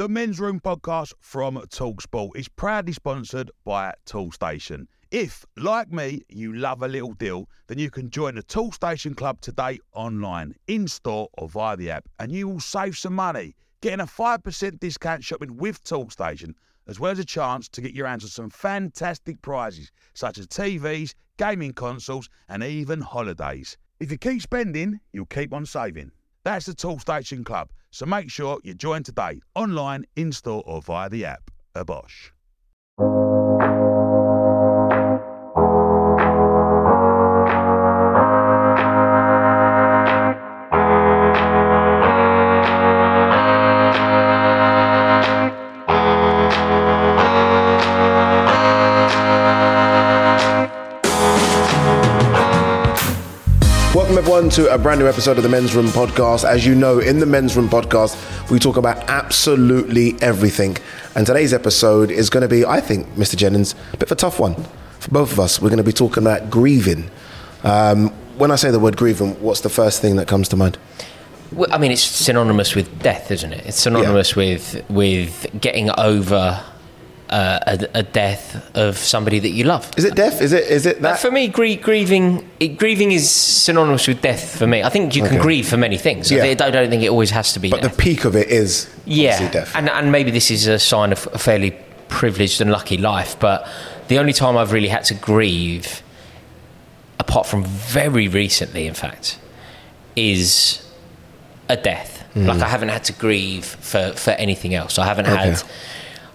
The Men's Room podcast from Talksport is proudly sponsored by Toolstation. If, like me, you love a little deal, then you can join the Toolstation Club today online, in store, or via the app, and you will save some money. Getting a 5% discount shopping with Toolstation, as well as a chance to get your hands on some fantastic prizes, such as TVs, gaming consoles, and even holidays. If you keep spending, you'll keep on saving. That's the Toolstation Club. So make sure you join today, online, in store, or via the app. A Bosch. To a brand new episode of the Men's Room podcast. As you know, in the Men's Room podcast, we talk about absolutely everything. And today's episode is going to be, I think, Mr. Jennings, a bit of a tough one for both of us. We're going to be talking about grieving. Um, when I say the word grieving, what's the first thing that comes to mind? Well, I mean, it's synonymous with death, isn't it? It's synonymous with with getting over uh, a, a death of somebody that you love. Is it death? Is it? Is it Uh, that? for me, grie- grieving it, grieving is synonymous with death. For me, I think you can Okay. grieve for many things. I, Yeah. think- I don't think it always has to be. but the peak of it is yeah, death. and and maybe this is a sign of a fairly privileged and lucky life. But the only time I've really had to grieve, apart from very recently, in fact, is a death. Hmm. Like I haven't had to grieve for, for anything else. I haven't had.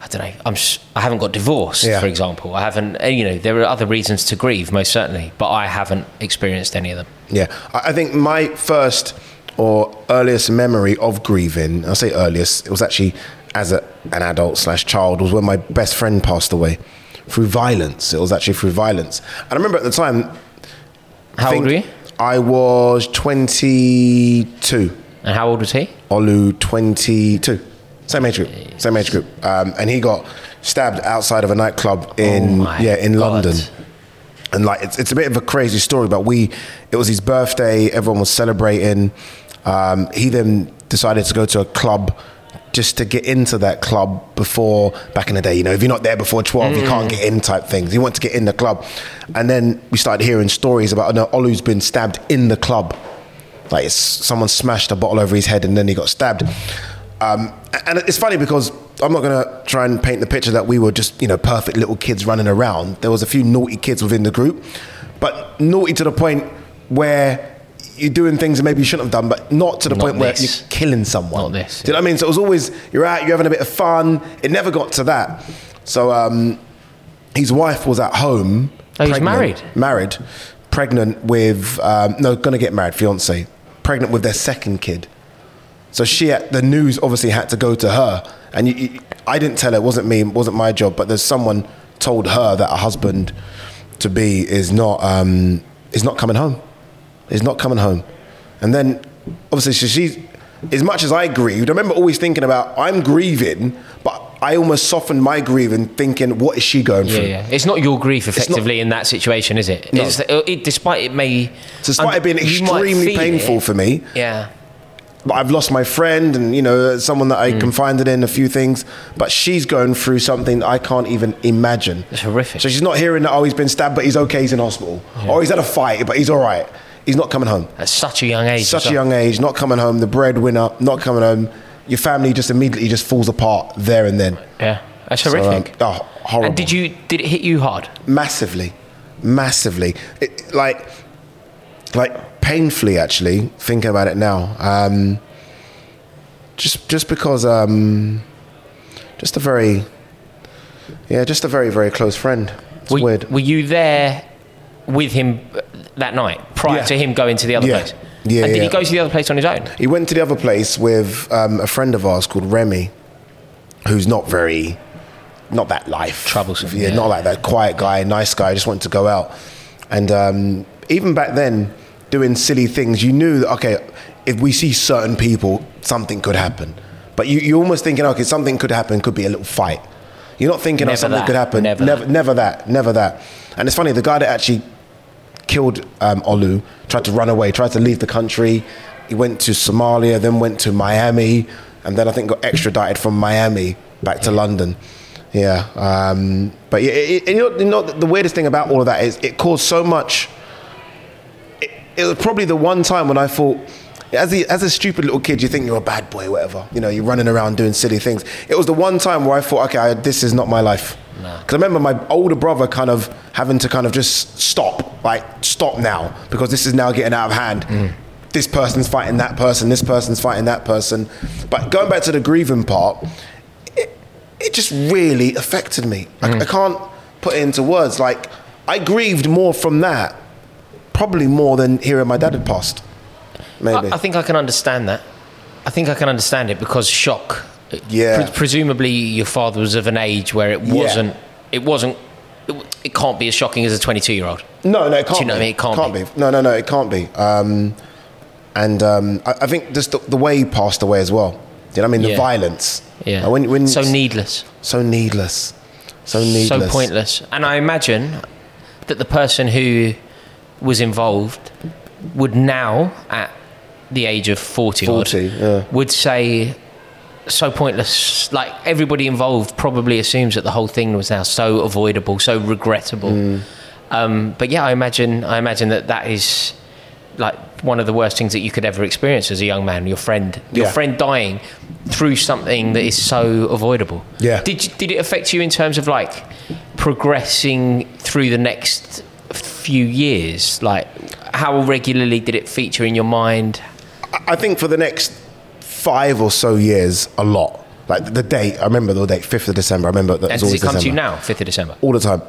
I don't know. I'm. I haven't got divorced, Yeah. for example. I haven't. uh, You know, there are other reasons to grieve, most certainly, but I haven't experienced any of them. Yeah, I I think my first or earliest memory of grieving, I'll say earliest, it was actually as a, an adult slash child, was when my best friend passed away through violence. It was actually through violence. And I remember at the time. How old were you? I was 22. And how old was he? Olu 22. Same age group. Same age group. Um, and he got stabbed outside of a nightclub in Oh yeah in God. London. And like it's, it's a bit of a crazy story, but we it was his birthday. Everyone was celebrating. Um, he then decided to go to a club just to get into that club before back in the day. You know, if you're not there before twelve, you can't get in type things. He wanted to get in the club, and then we started hearing stories about oh, no, Olu's been stabbed in the club. Like it's, someone smashed a bottle over his head and then he got stabbed. Um, and it's funny because I'm not going to try and paint the picture that we were just, you know, perfect little kids running around. There was a few naughty kids within the group, but naughty to the point where you're doing things that maybe you shouldn't have done, but not to the Not point where you're killing someone. Not this, Do you know what I mean? So it was always, you're out, you're having a bit of fun. It never got to that. So um, his wife was at home. Oh, he's pregnant- married? Married. Pregnant with, um, no, going to get married, fiance. Pregnant with their second kid. So she, had, the news obviously had to go to her, and you, you, I didn't tell her. It wasn't me. It wasn't my job. But there's someone told her that a husband to be is not um, is not coming home. Is not coming home. And then obviously she, she's as much as I grieved. I remember always thinking about I'm grieving, but I almost softened my grieving, thinking, what is she going Yeah, through? yeah. It's not your grief not- effectively in that situation, is it? No. It's, it? Despite it may. Despite it being extremely painful it. for me, Yeah. I've lost my friend and you know someone that I Mm. confided in a few things. But she's going through something I can't even imagine. It's horrific. So she's not hearing that oh he's been stabbed, but he's okay, he's in hospital, or he's had a fight, but he's all right. He's not coming home. At such a young age. Such a young age, not coming home. The breadwinner, not coming home. Your family just immediately just falls apart there and then. Yeah. That's So, um, horrific. oh, horrible. And did you? Did it hit you hard? massively, massively, it, like, like painfully actually. Thinking about it now, um, just just because, um, just a very, yeah, just a very very close friend. It's Were, weird. were you there with him that night prior Yeah. to him going to the other yeah, place? Yeah, And did yeah. he go to the other place on his own? He went to the other place with um, a friend of ours called Remy, who's not very, not that life Troublesome, Yeah, yeah. not like that quiet guy, nice guy. Just wanted to go out, and um, even back then, doing silly things, you knew that okay, if we see certain people, something could happen. But you you're almost thinking, okay, something could happen. Could be a little fight. You're not thinking, oh, something that, could happen. never never, that. never that, never that. And it's funny, the guy that actually killed um, Olu, tried to run away, tried to leave the country. He went to Somalia, then went to Miami, and then I think got extradited from Miami back to London. Yeah, um, but yeah, it, it, you, know, you know, the weirdest thing about all of that is it caused so much. It, was probably the one time when I thought, as a, as a stupid little kid, you think you're a bad boy, whatever. You know, you're running around doing silly things. It was the one time where I thought, okay, I, this is not my life. Because I remember my older brother kind of having to kind of just stop, like stop now, because this is now getting out of hand. Mm. This person's fighting that person. This person's fighting that person. But going back to the grieving part, it, it just really affected me. I, mm. I can't put it into words. Like I grieved more from that, probably more than hearing my dad had passed. Maybe. I, I think I can understand that. I think I can understand it because shock. Yeah. Pre- presumably, your father was of an age where it wasn't. It wasn't. It, it can't be as shocking as a 22 year old. No, no, it can't Do you know be. what I mean? It can't be. No, no, no, it can't be. Um, and um, I, I think just the, the way he passed away as well. You know what I mean? The Yeah. violence. Yeah. When, when so needless. So needless. So needless. So pointless. And I imagine that the person who was involved would now, at the age of 40, 40, odd, yeah. would say, so pointless. Like everybody involved probably assumes that the whole thing was now so avoidable, so regrettable. Mm. Um, but yeah, I imagine, I imagine that that is like one of the worst things that you could ever experience as a young man. Your friend, your Yeah. friend dying through something that is so avoidable. Yeah. Did did it affect you in terms of like progressing through the next few years? Like how regularly did it feature in your mind? I- think for the next five or so years, a lot. Like the date, I remember the date, 5th of December. I remember that And does it come to you now, fifth of December? All the time.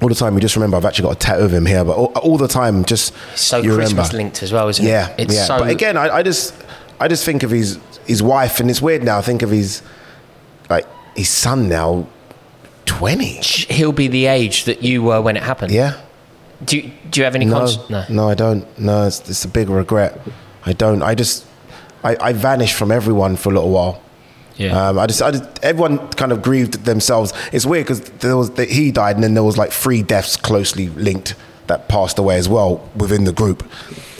All the time. You just remember, I've actually got a tattoo of him here, but all, all the time, just So you Christmas remember. linked as well, isn't yeah, it? It's yeah. so but again, I, I just, I just think of his his wife, and it's weird now. I think of his, like his son now, twenty. he'll be the age that you were when it happened. Yeah. Do you, do you have any No, cons- no. no, I don't. No, it's, it's a big regret. I don't. I just, I, I vanished from everyone for a little while. Yeah. Um, I just, I just, everyone kind of grieved themselves. It's weird because there was that he died, and then there was like three deaths closely linked that passed away as well within the group.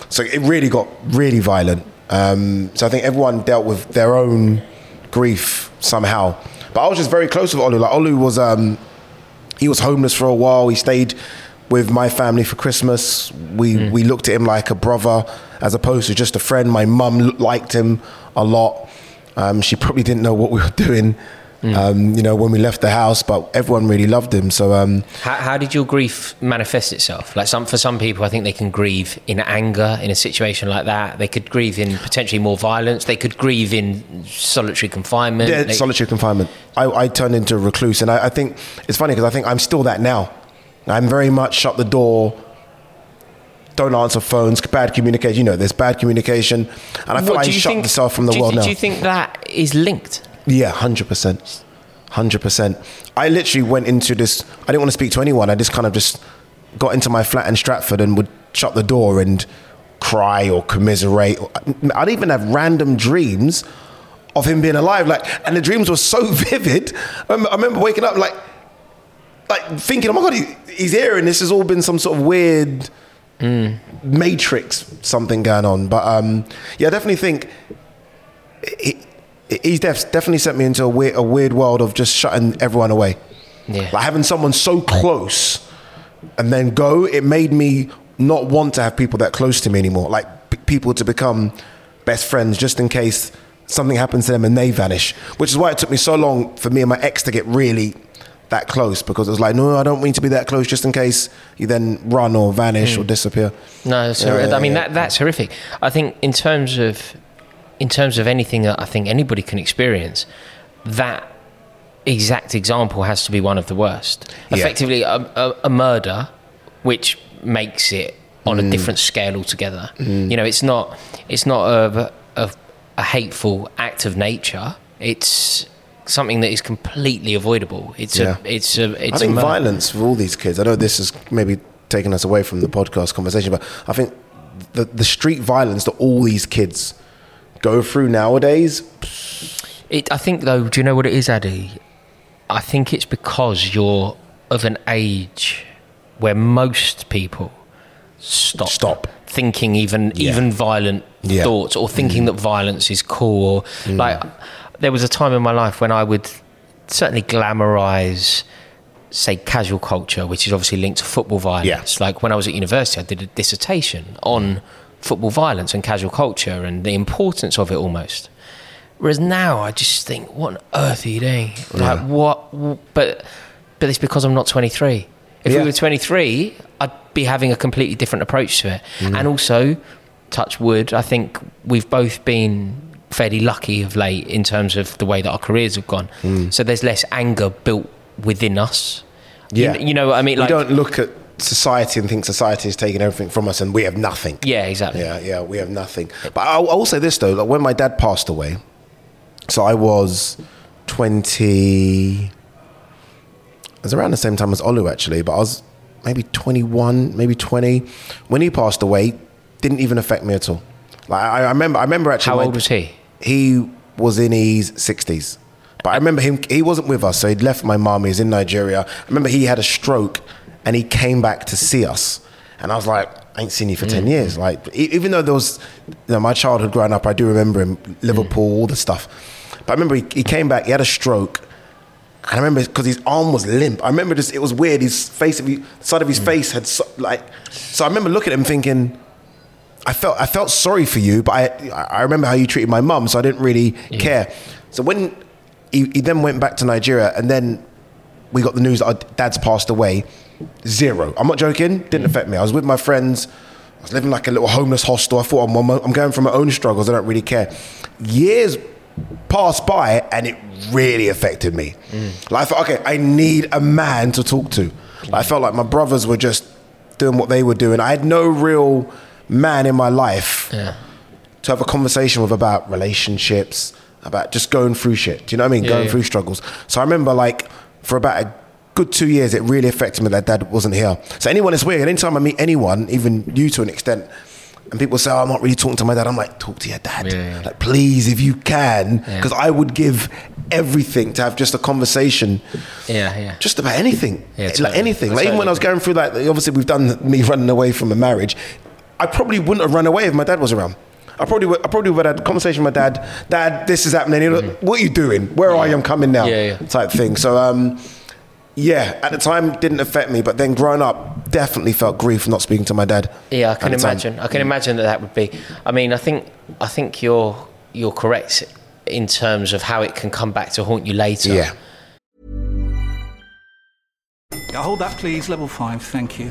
So it really got really violent. Um, so I think everyone dealt with their own grief somehow. But I was just very close with Olu. Like Olu was, um, he was homeless for a while. He stayed with my family for Christmas. We we looked at him like a brother as opposed to just a friend. My mum liked him a lot. Um, she probably didn't know what we were doing, um, you know, when we left the house. But everyone really loved him. So um, How, how did your grief manifest itself? Like some for some people, I think they can grieve in anger in a situation like that. They could grieve in potentially more violence. They could grieve in solitary confinement. yeah, They- solitary confinement. I, I turned into a recluse, and I, I think it's funny because I think I'm still that now. I'm very much shut the door. Don't answer phones. Bad communication. You know, there's bad communication, and I feel What, like I shut think- myself from the do world now. Do you think that is linked? Yeah, hundred percent, hundred percent. I literally went into this. I didn't want to speak to anyone. I just kind of just got into my flat in Stratford and would shut the door and cry or commiserate. Mm, I'd even have random dreams of him being alive. Like, and the dreams were so vivid. I remember, I remember waking up like, like thinking, "Oh my god, he, he's here!" And this has all been some sort of weird matrix something going on. But um, yeah, I definitely think he, he's def- definitely sent me into a weird, a weird world of just shutting everyone away. Yeah. Like having someone so close and then go, it made me not want to have people that close to me anymore. Like p- people to become best friends just in case something happens to them and they vanish. Which is why it took me so long for me and my ex to get really that close because it was like, no, I don't mean to be that close just in case you then run or vanish hmm. or disappear. No, it's Yeah, yeah, I mean yeah. that that's horrific. I think in terms of in terms of anything that I think anybody can experience, that exact example has to be one of the worst. Effectively, a, a, a murder, which makes it on a hmm. different scale altogether. Hmm. You know, it's not it's not a, a a hateful act of nature. It's something that is completely avoidable. It's Yeah. a it's a it's I think a violence for all these kids. I know this is maybe taking us away from the podcast conversation, but I think the the street violence that all these kids go through nowadays. It, I think, though, do you know what it is, Addy? I think it's because you're of an age where most people stop, Stop. thinking even Yeah. even violent Yeah. Mm. thoughts or thinking that violence is cool. Or like, there was a time in my life when I would certainly glamorize. Say casual culture, which is obviously linked to football violence. Like when I was at university, I did a dissertation on football violence and casual culture and the importance of it almost. Whereas now, I just think, what on earth are you doing? Like, what? But, but it's because I'm not 23. If Yeah. we were 23, I'd be having a completely different approach to it. Mm. And also, touch wood, I think we've both been fairly lucky of late in terms of the way that our careers have gone. Mm. So there's less anger built within us. You- Yeah. You, know what I mean? we don't look at society and think society is taking everything from us and we have nothing. yeah, exactly. Yeah, yeah, we have nothing. But I'll, I'll say this though: like when my dad passed away, so I was twenty. It was around the same time as Olu actually, but I was maybe twenty-one, maybe twenty. When he passed away, didn't even affect me at all. Like I remember, I remember actually. How old was he? He was in his sixties. But I remember him. He wasn't with us, so he'd left my mum. He was in Nigeria. I remember he had a stroke, and he came back to see us. And I was like, I ain't seen you for ten mm. years. Like, even though there was, you know, my childhood growing up, I do remember him, Liverpool, all the stuff. But I remember he, he came back. He had a stroke. And I remember because his arm was limp. I remember just it was weird. His face, the side of his mm. face had so, like. So I remember looking at him thinking, I felt I felt sorry for you, but I I remember how you treated my mum, so I didn't really care. So when he, he then went back to Nigeria, and then we got the news that our dad's passed away. Zero. I'm not joking. Didn't affect me. I was with my friends. I was living like a little homeless hostel. I thought oh, I'm, I'm going through my own struggles. I don't really care. Years passed by, and it really affected me. Mm. Like I thought, okay, I need a man to talk to. Like, I felt like my brothers were just doing what they were doing. I had no real man in my life Yeah. to have a conversation with about relationships, about just going through shit. Do you know what I mean? Yeah, going yeah. through struggles. So I remember like for about a good two years, it really affected me that dad wasn't here. So anyone is weird. Anytime I meet anyone, even you to an extent, and people say, oh, I'm not really talking to my dad. I'm like, talk to your dad. Yeah. Like, please, if you can, because I would give everything to have just a conversation Yeah, yeah. just about anything. Yeah, like anything. Like even when I was going through that, obviously we've done me running away from a marriage. I probably wouldn't have run away if my dad was around. I probably would, I probably would have had a conversation with my dad. Dad, this is happening. You know, What are you doing? Where are you? I'm coming now. Mm-hmm. Yeah, yeah. Type thing. So um, yeah, at the time didn't affect me, but then growing up, definitely felt grief not speaking to my dad. Yeah, I can the time. imagine. I can imagine that that would be. I mean, I think I think you're you're correct in terms of how it can come back to haunt you later. Yeah. Yeah, hold that, please. Level 5, thank you.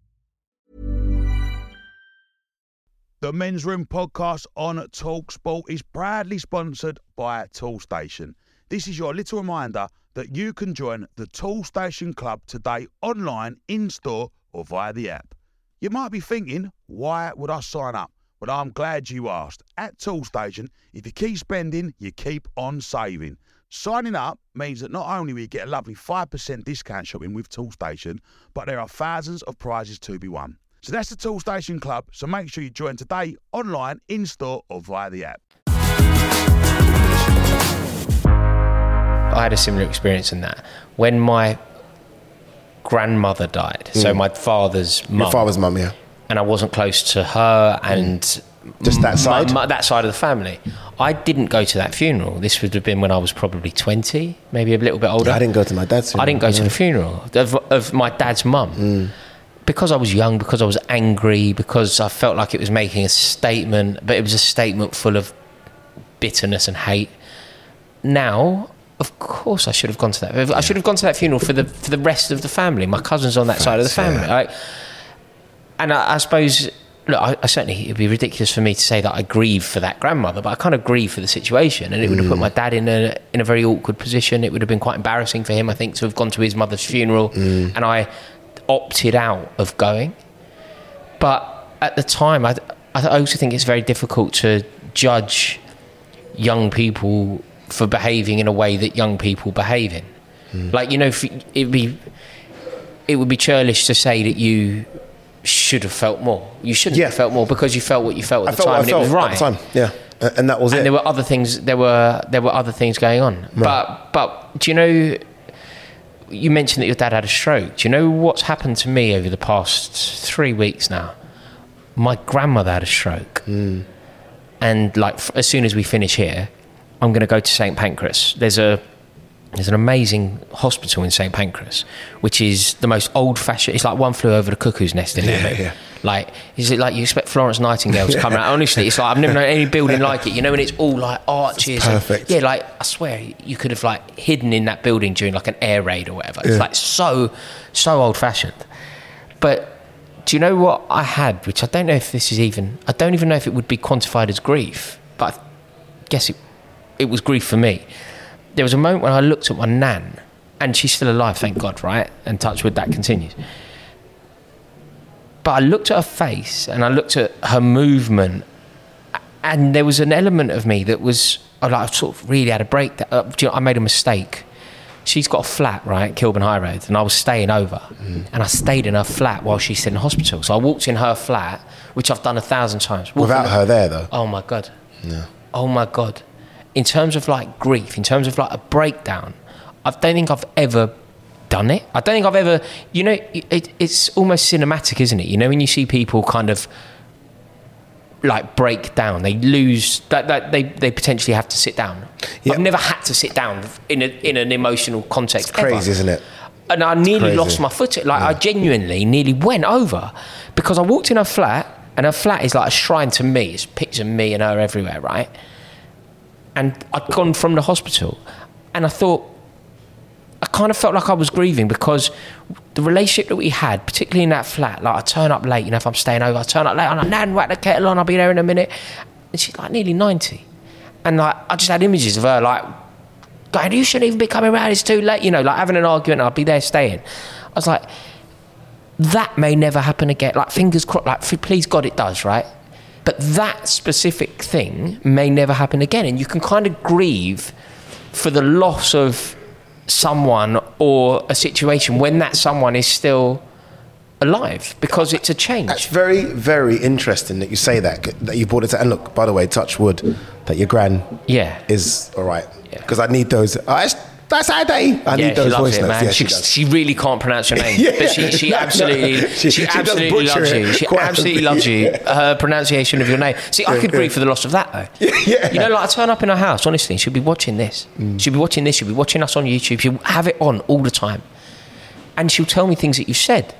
The Men's Room podcast on Talksport is proudly sponsored by Toolstation. This is your little reminder that you can join the Toolstation Club today online, in store, or via the app. You might be thinking, why would I sign up? Well, I'm glad you asked. At Toolstation, if you keep spending, you keep on saving. Signing up means that not only will you get a lovely 5% discount shopping with Toolstation, but there are thousands of prizes to be won. So that's the Tool Station Club. So make sure you join today online, in store, or via the app. I had a similar experience in that when my grandmother died. So my father's mum. Your father's mum, yeah. and I wasn't close to her and Just that side? my- that side of the family. I didn't go to that funeral. This would have been when I was probably twenty, maybe a little bit older. I didn't go to my dad's. I didn't go to the funeral of, of my dad's mum Mm. Because I was young, because I was angry, because I felt like it was making a statement, but it was a statement full of bitterness and hate. Now, of course, I should have gone to that. I should have gone to that funeral for the for the rest of the family. My cousins on that side of the family. yeah. Like, and I, I suppose, look, I, I certainly it'd be ridiculous for me to say that I grieve for that grandmother, but I kind of grieve for the situation, and it would have put Mm. my dad in a in a very awkward position. It would have been quite embarrassing for him, I think, to have gone to his mother's funeral, Mm. and I opted out of going. But at the time, I I also think it's very difficult to judge young people for behaving in a way that young people behave in. Hmm. Like you know, it'd be it would be churlish to say that you should have felt more. You shouldn't Yeah. have felt more because you felt what you felt at I the time, and it was right. at the time. Yeah, and that was it. And it. there were other things. There were there were other things going on. But but do you know? You mentioned that your dad had a stroke. Do you know what's happened to me over the past three weeks now? My grandmother had a stroke, Hmm. and like f- as soon as we finish here, I'm going to go to St Pancras. There's a there's an amazing hospital in St Pancras, which is the most old-fashioned. It's like one flew over the cuckoo's nest in. Yeah, mate. yeah. Like, is it like you expect Florence Nightingale to come out? Honestly, it's like I've never known any building like it. You know, and it's all like arches. and- perfect. yeah, like I swear you could have like hidden in that building during like an air raid or whatever. It's Yeah. like so, so old-fashioned. But do you know what I had? Which I don't know if this is even. I don't even know if it would be quantified as grief. But I guess it it was grief for me. There was a moment when I looked at my nan, and she's still alive, thank God, right? And touch wood, that continues. But I looked at her face and I looked at her movement, and there was an element of me that was I like sort of really had a break. That, uh, do you know, I made a mistake. She's got a flat, right, Kilburn High Road, and I was staying over, and I stayed in her flat while she's in hospital. So I walked in her flat, which I've done a thousand times. Without her there, though. Oh my god. Oh my god. In terms of like grief, in terms of like a breakdown, I don't think I've ever done it. I don't think I've ever. You know, it, it's almost cinematic, isn't it? You know, when you see people kind of like break down, they lose that, that they they potentially have to sit down. Yeah. I've never had to sit down in a, in an emotional context. It's crazy, ever isn't it? and I nearly lost my footing. Like I genuinely nearly went over because I walked in her flat, and her flat is like a shrine to me. It's pictures of me and her everywhere, right? And I'd gone from the hospital, and I thought I kind of felt like I was grieving because the relationship that we had, particularly in that flat, like I turn up late, you know, if I'm staying over, I turn up late, and I'm like, Nan, whack the kettle on, I'll be there in a minute. And she's like nearly 90. And like, I just had images of her like, going, you shouldn't even be coming around, it's too late, you know, like having an argument, I'll be there staying. I was like, that may never happen again. Like, fingers crossed, like, please God it does, right? But that specific thing may never happen again. And you can kind of grieve for the loss of someone or a situation when that someone is still alive because it's a change. That's very, very interesting that you say that. That you brought it to. And look, by the way, touch wood, that your gran Yeah. is all right. Yeah. Because I need those. Oh, that's, how they. I yeah, need those voice it, notes. man. Yeah, she, she, she really can't pronounce your name, Yeah. but she, she No, no. absolutely, She- she, she absolutely loves you. She absolutely loves you. Her pronunciation of your name. See, I could grieve for the loss of that though. Yeah. You know, like I turn up in her house, honestly, she'll be watching this. Mm. She'll be watching this. She'll be watching us on YouTube. She'll have it on all the time, and she'll tell me things that you've said.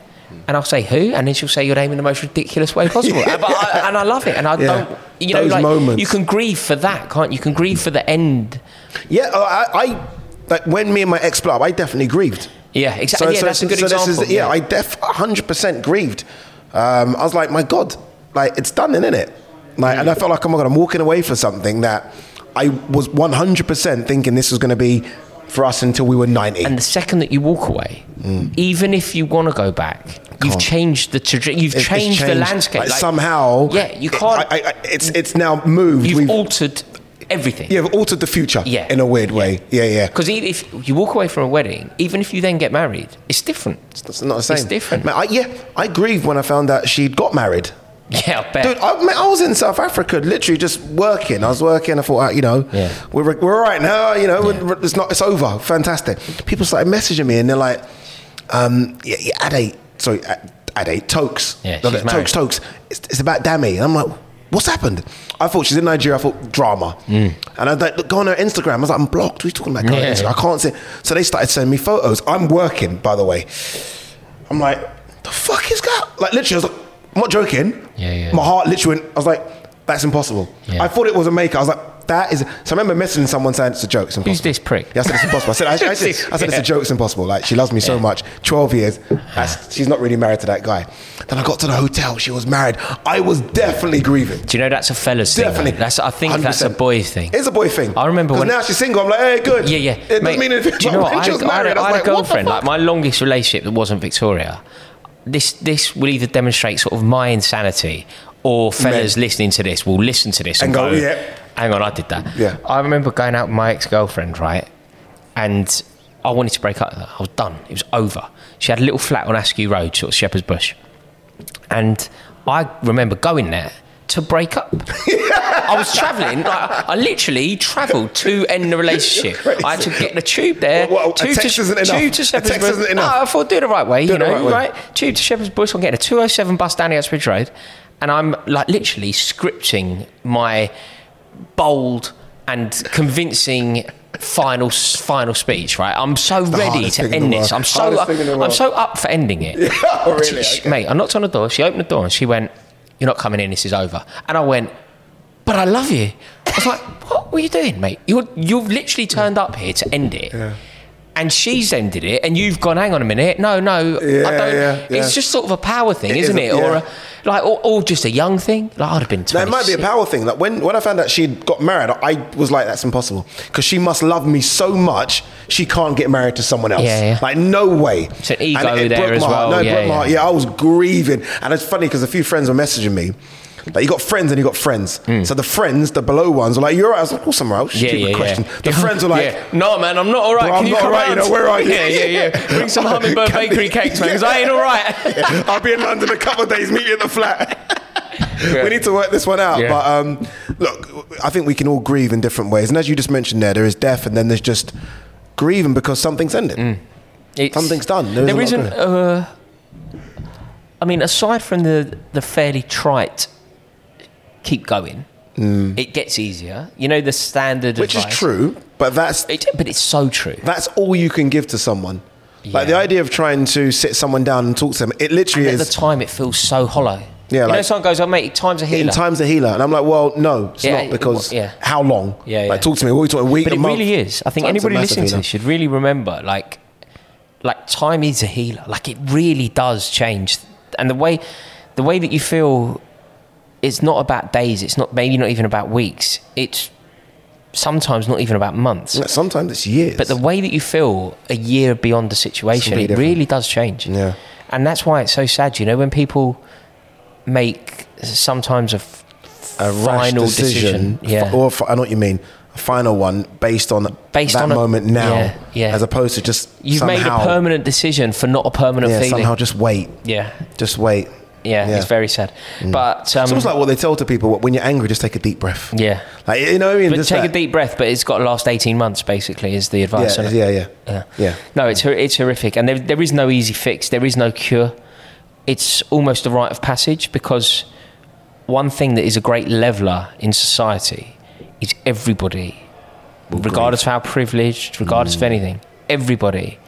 And I'll say who, and then she'll say your name in the most ridiculous way possible. But I, and I love it, and I don't, you know, Those like moments. you can grieve for that, can't you? You can grieve for the end. Yeah, oh, I, I like when me and my ex split up, I definitely grieved. Yeah, exactly. yeah, that's a good so this example. is- yeah, I def 100% grieved. Um, I was like, my God, like it's done, isn't it? Like, and I felt like, oh my God, I'm walking away for something that I was 100% thinking this was going to be for us until we were 90. And the second that you walk away, even if you want to go back, you've Mm. Changed the trajectory. You've it's changed, the landscape. Like, Like, somehow, Yeah, you can't. I, I, it's it's now moved. you've We've- altered everything. You've altered the future. Yeah. In a weird way. Yeah, yeah. Because if you walk away from a wedding, even if you then get married, it's different. It's not the same. It's different. Man, I, yeah, I grieved when I found out she'd got married. Yeah, I bet. Dude, I, man, I was in South Africa, literally just working. I was working. I thought, uh, you know, Yeah. we're, we're all right now. You know, we're- it's not. It's over. Fantastic. People started messaging me, and they're like, um, "Yeah, yeah Ade, sorry, Ade, Tokes, Yeah, she's. Tokes, Tokes. It's, it's about Dammy." And I'm like, "What's happened?" I thought she's in Nigeria. I thought drama, mm. and I was like, go on her Instagram." I was like, "I'm blocked. What are you talking about?" Go on Yeah. Instagram. I can't see. So they started sending me photos. I'm working, by the way. I'm like, the fuck is that? Like literally, I was like, I'm not joking. Yeah, yeah. My heart literally went, I was like, that's impossible. Yeah. I thought it was a make. I was like, that is. So I remember messaging someone saying it's a joke. It's impossible. Who's this prick? Yeah, I said it's impossible. I said, I, I said, I said it's a joke. It's impossible. Like she loves me so much. Twelve years. She's not really married to that guy. Then I got to the hotel. She was married. I was definitely grieving. Do you know that's a fella's thing? Definitely. That's I think that's a 100%. boy thing. It's a boy thing. I remember when- now she's single. I'm like, hey, good. Yeah, yeah. It doesn't mean anything. Do you know what? I, had- I had, married, a- I I had was a like, the girlfriend. Like my longest relationship that wasn't Victoria. This this will either demonstrate sort of my insanity, or fellas Men. listening to this will listen to this and, And go, go, yeah. "Hang on, I did that." Yeah. I remember going out with my ex girlfriend, right, and I wanted to break up with her. I was done. It was over. She had a little flat on Askew Road, sort of Shepherd's Bush, and I remember going there to break up. I was travelling. Like, I literally travelled to end the relationship. I had to get the tube there. What, a tube to, isn't enough? tube to A Shepherd's text Bush. isn't enough? No, I thought do it the right way. Do you know, right way. right? Tube to Shepherd's Bush. I'm getting a 207 bus down the Uxbridge Road, and I'm like literally scripting my bold and convincing final final speech. Right, I'm so ready to end this. I'm so Hardest thing in the I'm so up for ending it. Oh, really? She- Okay. Mate, I knocked on the door. She opened the door and she went, "You're not coming in. This is over." And I went, "But I love you." I was like, "What were you doing, mate? You're you've literally turned up here to end it." And she's ended it, and you've gone. Hang on a minute. No, no, Yeah, I don't. yeah, yeah. It's just sort of a power thing, It isn't is it? Or a, like, or, or just a young thing. Like I'd have been. Now, it might be a power thing. Like when, when I found out she'd got married, I was like, that's impossible. Because she must love me so much, she can't get married to someone else. Yeah, yeah. Like, no way. It's an ego And it there as heart. well. No, it Yeah, yeah. heart. Yeah, I was grieving. And it's funny because a few friends were messaging me. Like, you got friends and you got friends. So the friends, the below ones, were like, you're all right. I was like, oh, somewhere else. Yeah, Stupid yeah, question. yeah. The friends are like. "No, man, I'm not all right. Bro, Can I'm you not come right, you know, where are you? Yeah, yeah, yeah. Bring some hummingbird bakery cakes, man, because I ain't all right. I'll be in London a couple of days, meet you at the flat. Yeah. We need to work this one out. Yeah. But um, look, I think we can all grieve in different ways. And as you just mentioned there, there is death and then there's just grieving because something's ended. It's- Something's done. There There isn't isn't. Uh, I mean, aside from the the fairly trite, keep going. It gets easier. You know the standard, Mm. Which is true, but that's It, but it's so true. that's all you can give to someone. Like the idea of trying to sit someone down and talk to them, it literally At the is time, it feels so hollow. Yeah, you know, like- someone goes, "Oh, mate, time's a healer in healer." time's a healer. And I'm like, well, no, it's Yeah, not it- because yeah. how long? Yeah, Like, talk to me. What are we talking? A week, but a it month? really is. I think Time's anybody listening to this should really remember, like, like time is a healer. Like it really does change, and the way, the way that you feel, it's not about days. It's not maybe not even about weeks. It's sometimes not even about months. Yeah, Sometimes it's years. But the way that you feel a year beyond the situation, it different. really does change. Yeah. And that's why it's so sad, you know, when people make sometimes a, f- a final decision, decision. Yeah. or f- I know what you mean, a final one based on Based that on a- moment now, yeah, yeah. as opposed to just You've made a permanent decision for not a permanent yeah, feeling. somehow just wait, yeah. just wait. Yeah, Yeah. it's very sad. But um, It's almost like what they tell to people when you're angry, just take a deep breath. yeah, Like you know what I mean? but Just take that- a deep breath. But it's got to last eighteen months. Basically, is the advice. Yeah, yeah, yeah, yeah, yeah. No, it's it's horrific, and there, there is no easy fix. There is no cure. It's almost a rite of passage because one thing that is a great leveler in society is everybody, regardless of how privileged, regardless Mm. of anything, everybody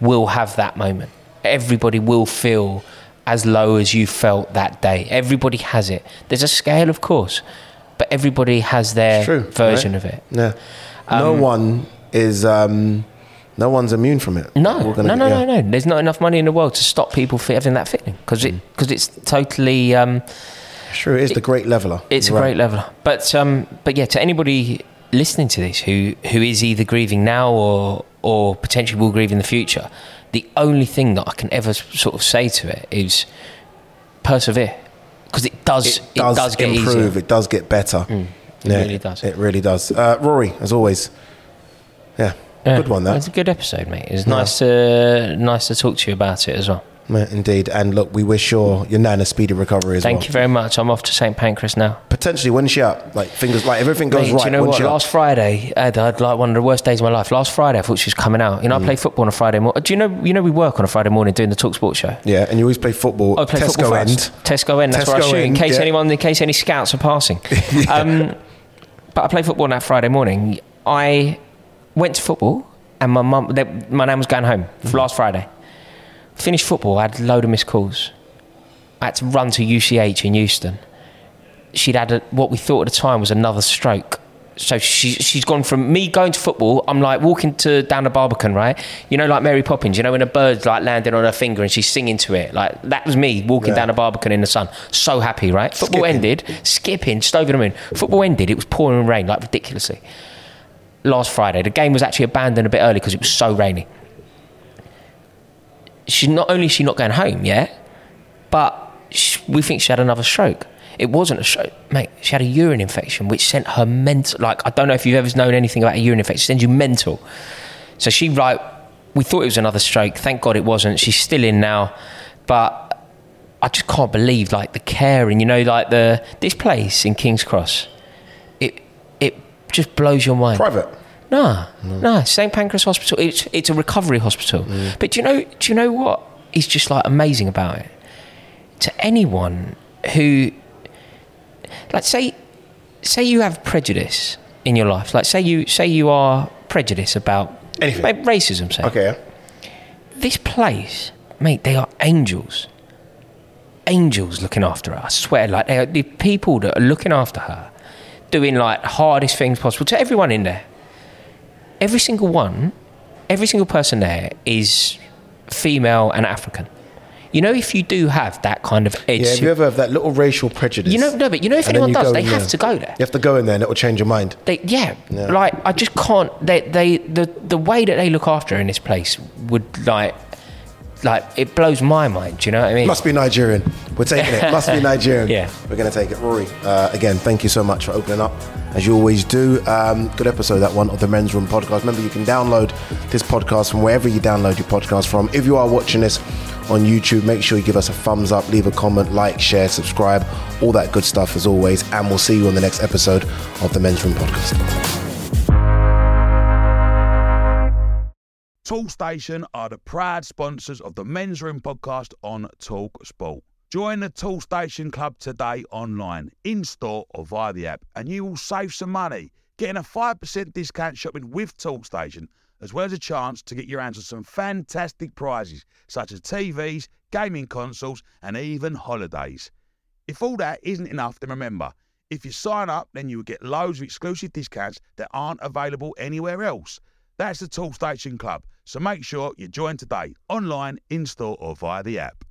will have that moment. Everybody will feel as low as you felt that day. Everybody has it. There's a scale, of course, but everybody has their True, version right? of it. Yeah. no one is. Um, no one's immune from it. No, no, no, yeah. no, no. There's not enough money in the world to stop people fe- having that feeling because Mm. it because it's totally um, Sure, it is the great leveler. it's a Right. great level. But um, but yeah, to anybody listening to this who who is either grieving now or or potentially will grieve in the future, the only thing that I can ever sort of say to it is persevere because it does It does, get improve. easier. It does get better. It really does. It really does. Uh, Rory, as always. Yeah, Yeah, good one. That It's a good episode, mate. It's was nice to nice to talk to you about it as well. Yeah, indeed. And look, we wish your your nan a speedy recovery as well. Thank well. you very much. I'm off to St Pancras now. Potentially, when's she up? Like fingers, like everything goes Mate, right. do you know what? Last Friday, Ed, I had like one of the worst days of my life. Last Friday, I thought she was coming out. You know, I play football on a Friday morning. Do you know? You know, we work on a Friday morning doing the Talk Sports show. Yeah, and you always play football. I play Tesco football end. first. Tesco end. That's where I Tesco shoot in case yeah. anyone, in case any scouts are passing. um, but I play football on that Friday morning. I went to football, and my mum, my nan was going home Mm-hmm. last Friday. Finished football. I had a load of missed calls. I had to run to UCH in Euston. She'd had a, what we thought at the time was another stroke. So she, she's gone from me going to football. I'm like walking to down the Barbican, right? You know, like Mary Poppins. You know, when a bird's like landing on her finger and she's singing to it. Like that was me walking Yeah. down the Barbican in the sun. So happy, right? Football Skipping. ended, skipping, just over the moon. Football ended. It was pouring rain, like ridiculously. Last Friday, the game was actually abandoned a bit early because it was so rainy. She's not only is she not going home yet, but sh we think she had another stroke. It wasn't a stroke, mate. She had a urine infection, which sent her mental. Like I don't know if you've ever known anything about a urine infection. It sends you mental. So she like, we thought it was another stroke. Thank God it wasn't. She's still in now, but I just can't believe like the care and you know like the this place in King's Cross. It it just blows your mind. Private. No, no, St Pancras Hospital. It's it's a recovery hospital. But do you know? Do you know what is just like amazing about it? To anyone who, like, say, say you have prejudice in your life. Like, say you say you are prejudiced about Anything. racism. Say Okay. this place, mate, they are angels. Angels looking after her. I swear, like they are the people that are looking after her, doing like hardest things possible to everyone in there. Every single one, every single person there is female and African. You know, if you do have that kind of edge, Yeah. Have you ever have that little racial prejudice? you know, no, but you know, if anyone does, they have there. to go there. You have to go in there, and it will change your mind. They, yeah, Yeah. like I just can't. They, they, the the way that they look after in this place would like, like it blows my mind. Do you know what I mean? Must be Nigerian. We're taking it. Must be Nigerian. Yeah. We're going to take it. Rory, uh, again, thank you so much for opening up, as you always do. Um, good episode, that one, of the Men's Room podcast. Remember, you can download this podcast from wherever you download your podcast from. If you are watching this on YouTube, make sure you give us a thumbs up, leave a comment, like, share, subscribe, all that good stuff as always. And we'll see you on the next episode of the Men's Room podcast. Tool Station are the proud sponsors of the Men's Room podcast on Talk Sport. Join the Tool Station Club today online, in store or via the app, and you will save some money, getting a 5% discount shopping with Tool Station, as well as a chance to get your hands on some fantastic prizes such as TVs, gaming consoles, and even holidays. If all that isn't enough, then remember, if you sign up, then you will get loads of exclusive discounts that aren't available anywhere else. That's the Tool Station Club, so make sure you join today, online, in store, or via the app.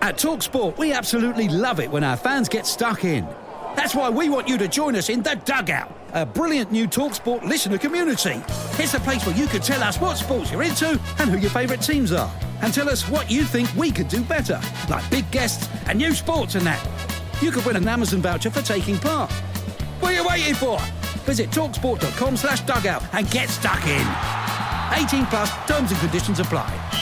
At Talksport, we absolutely love it when our fans get stuck in. That's why we want you to join us in the Dugout, a brilliant new Talksport listener community. It's a place where you can tell us what sports you're into and who your favourite teams are, and tell us what you think we could do better, like big guests and new sports and that. You could win an Amazon voucher for taking part. What are you waiting for? Visit talksport.com slash dugout and get stuck in. 18 plus terms and conditions apply.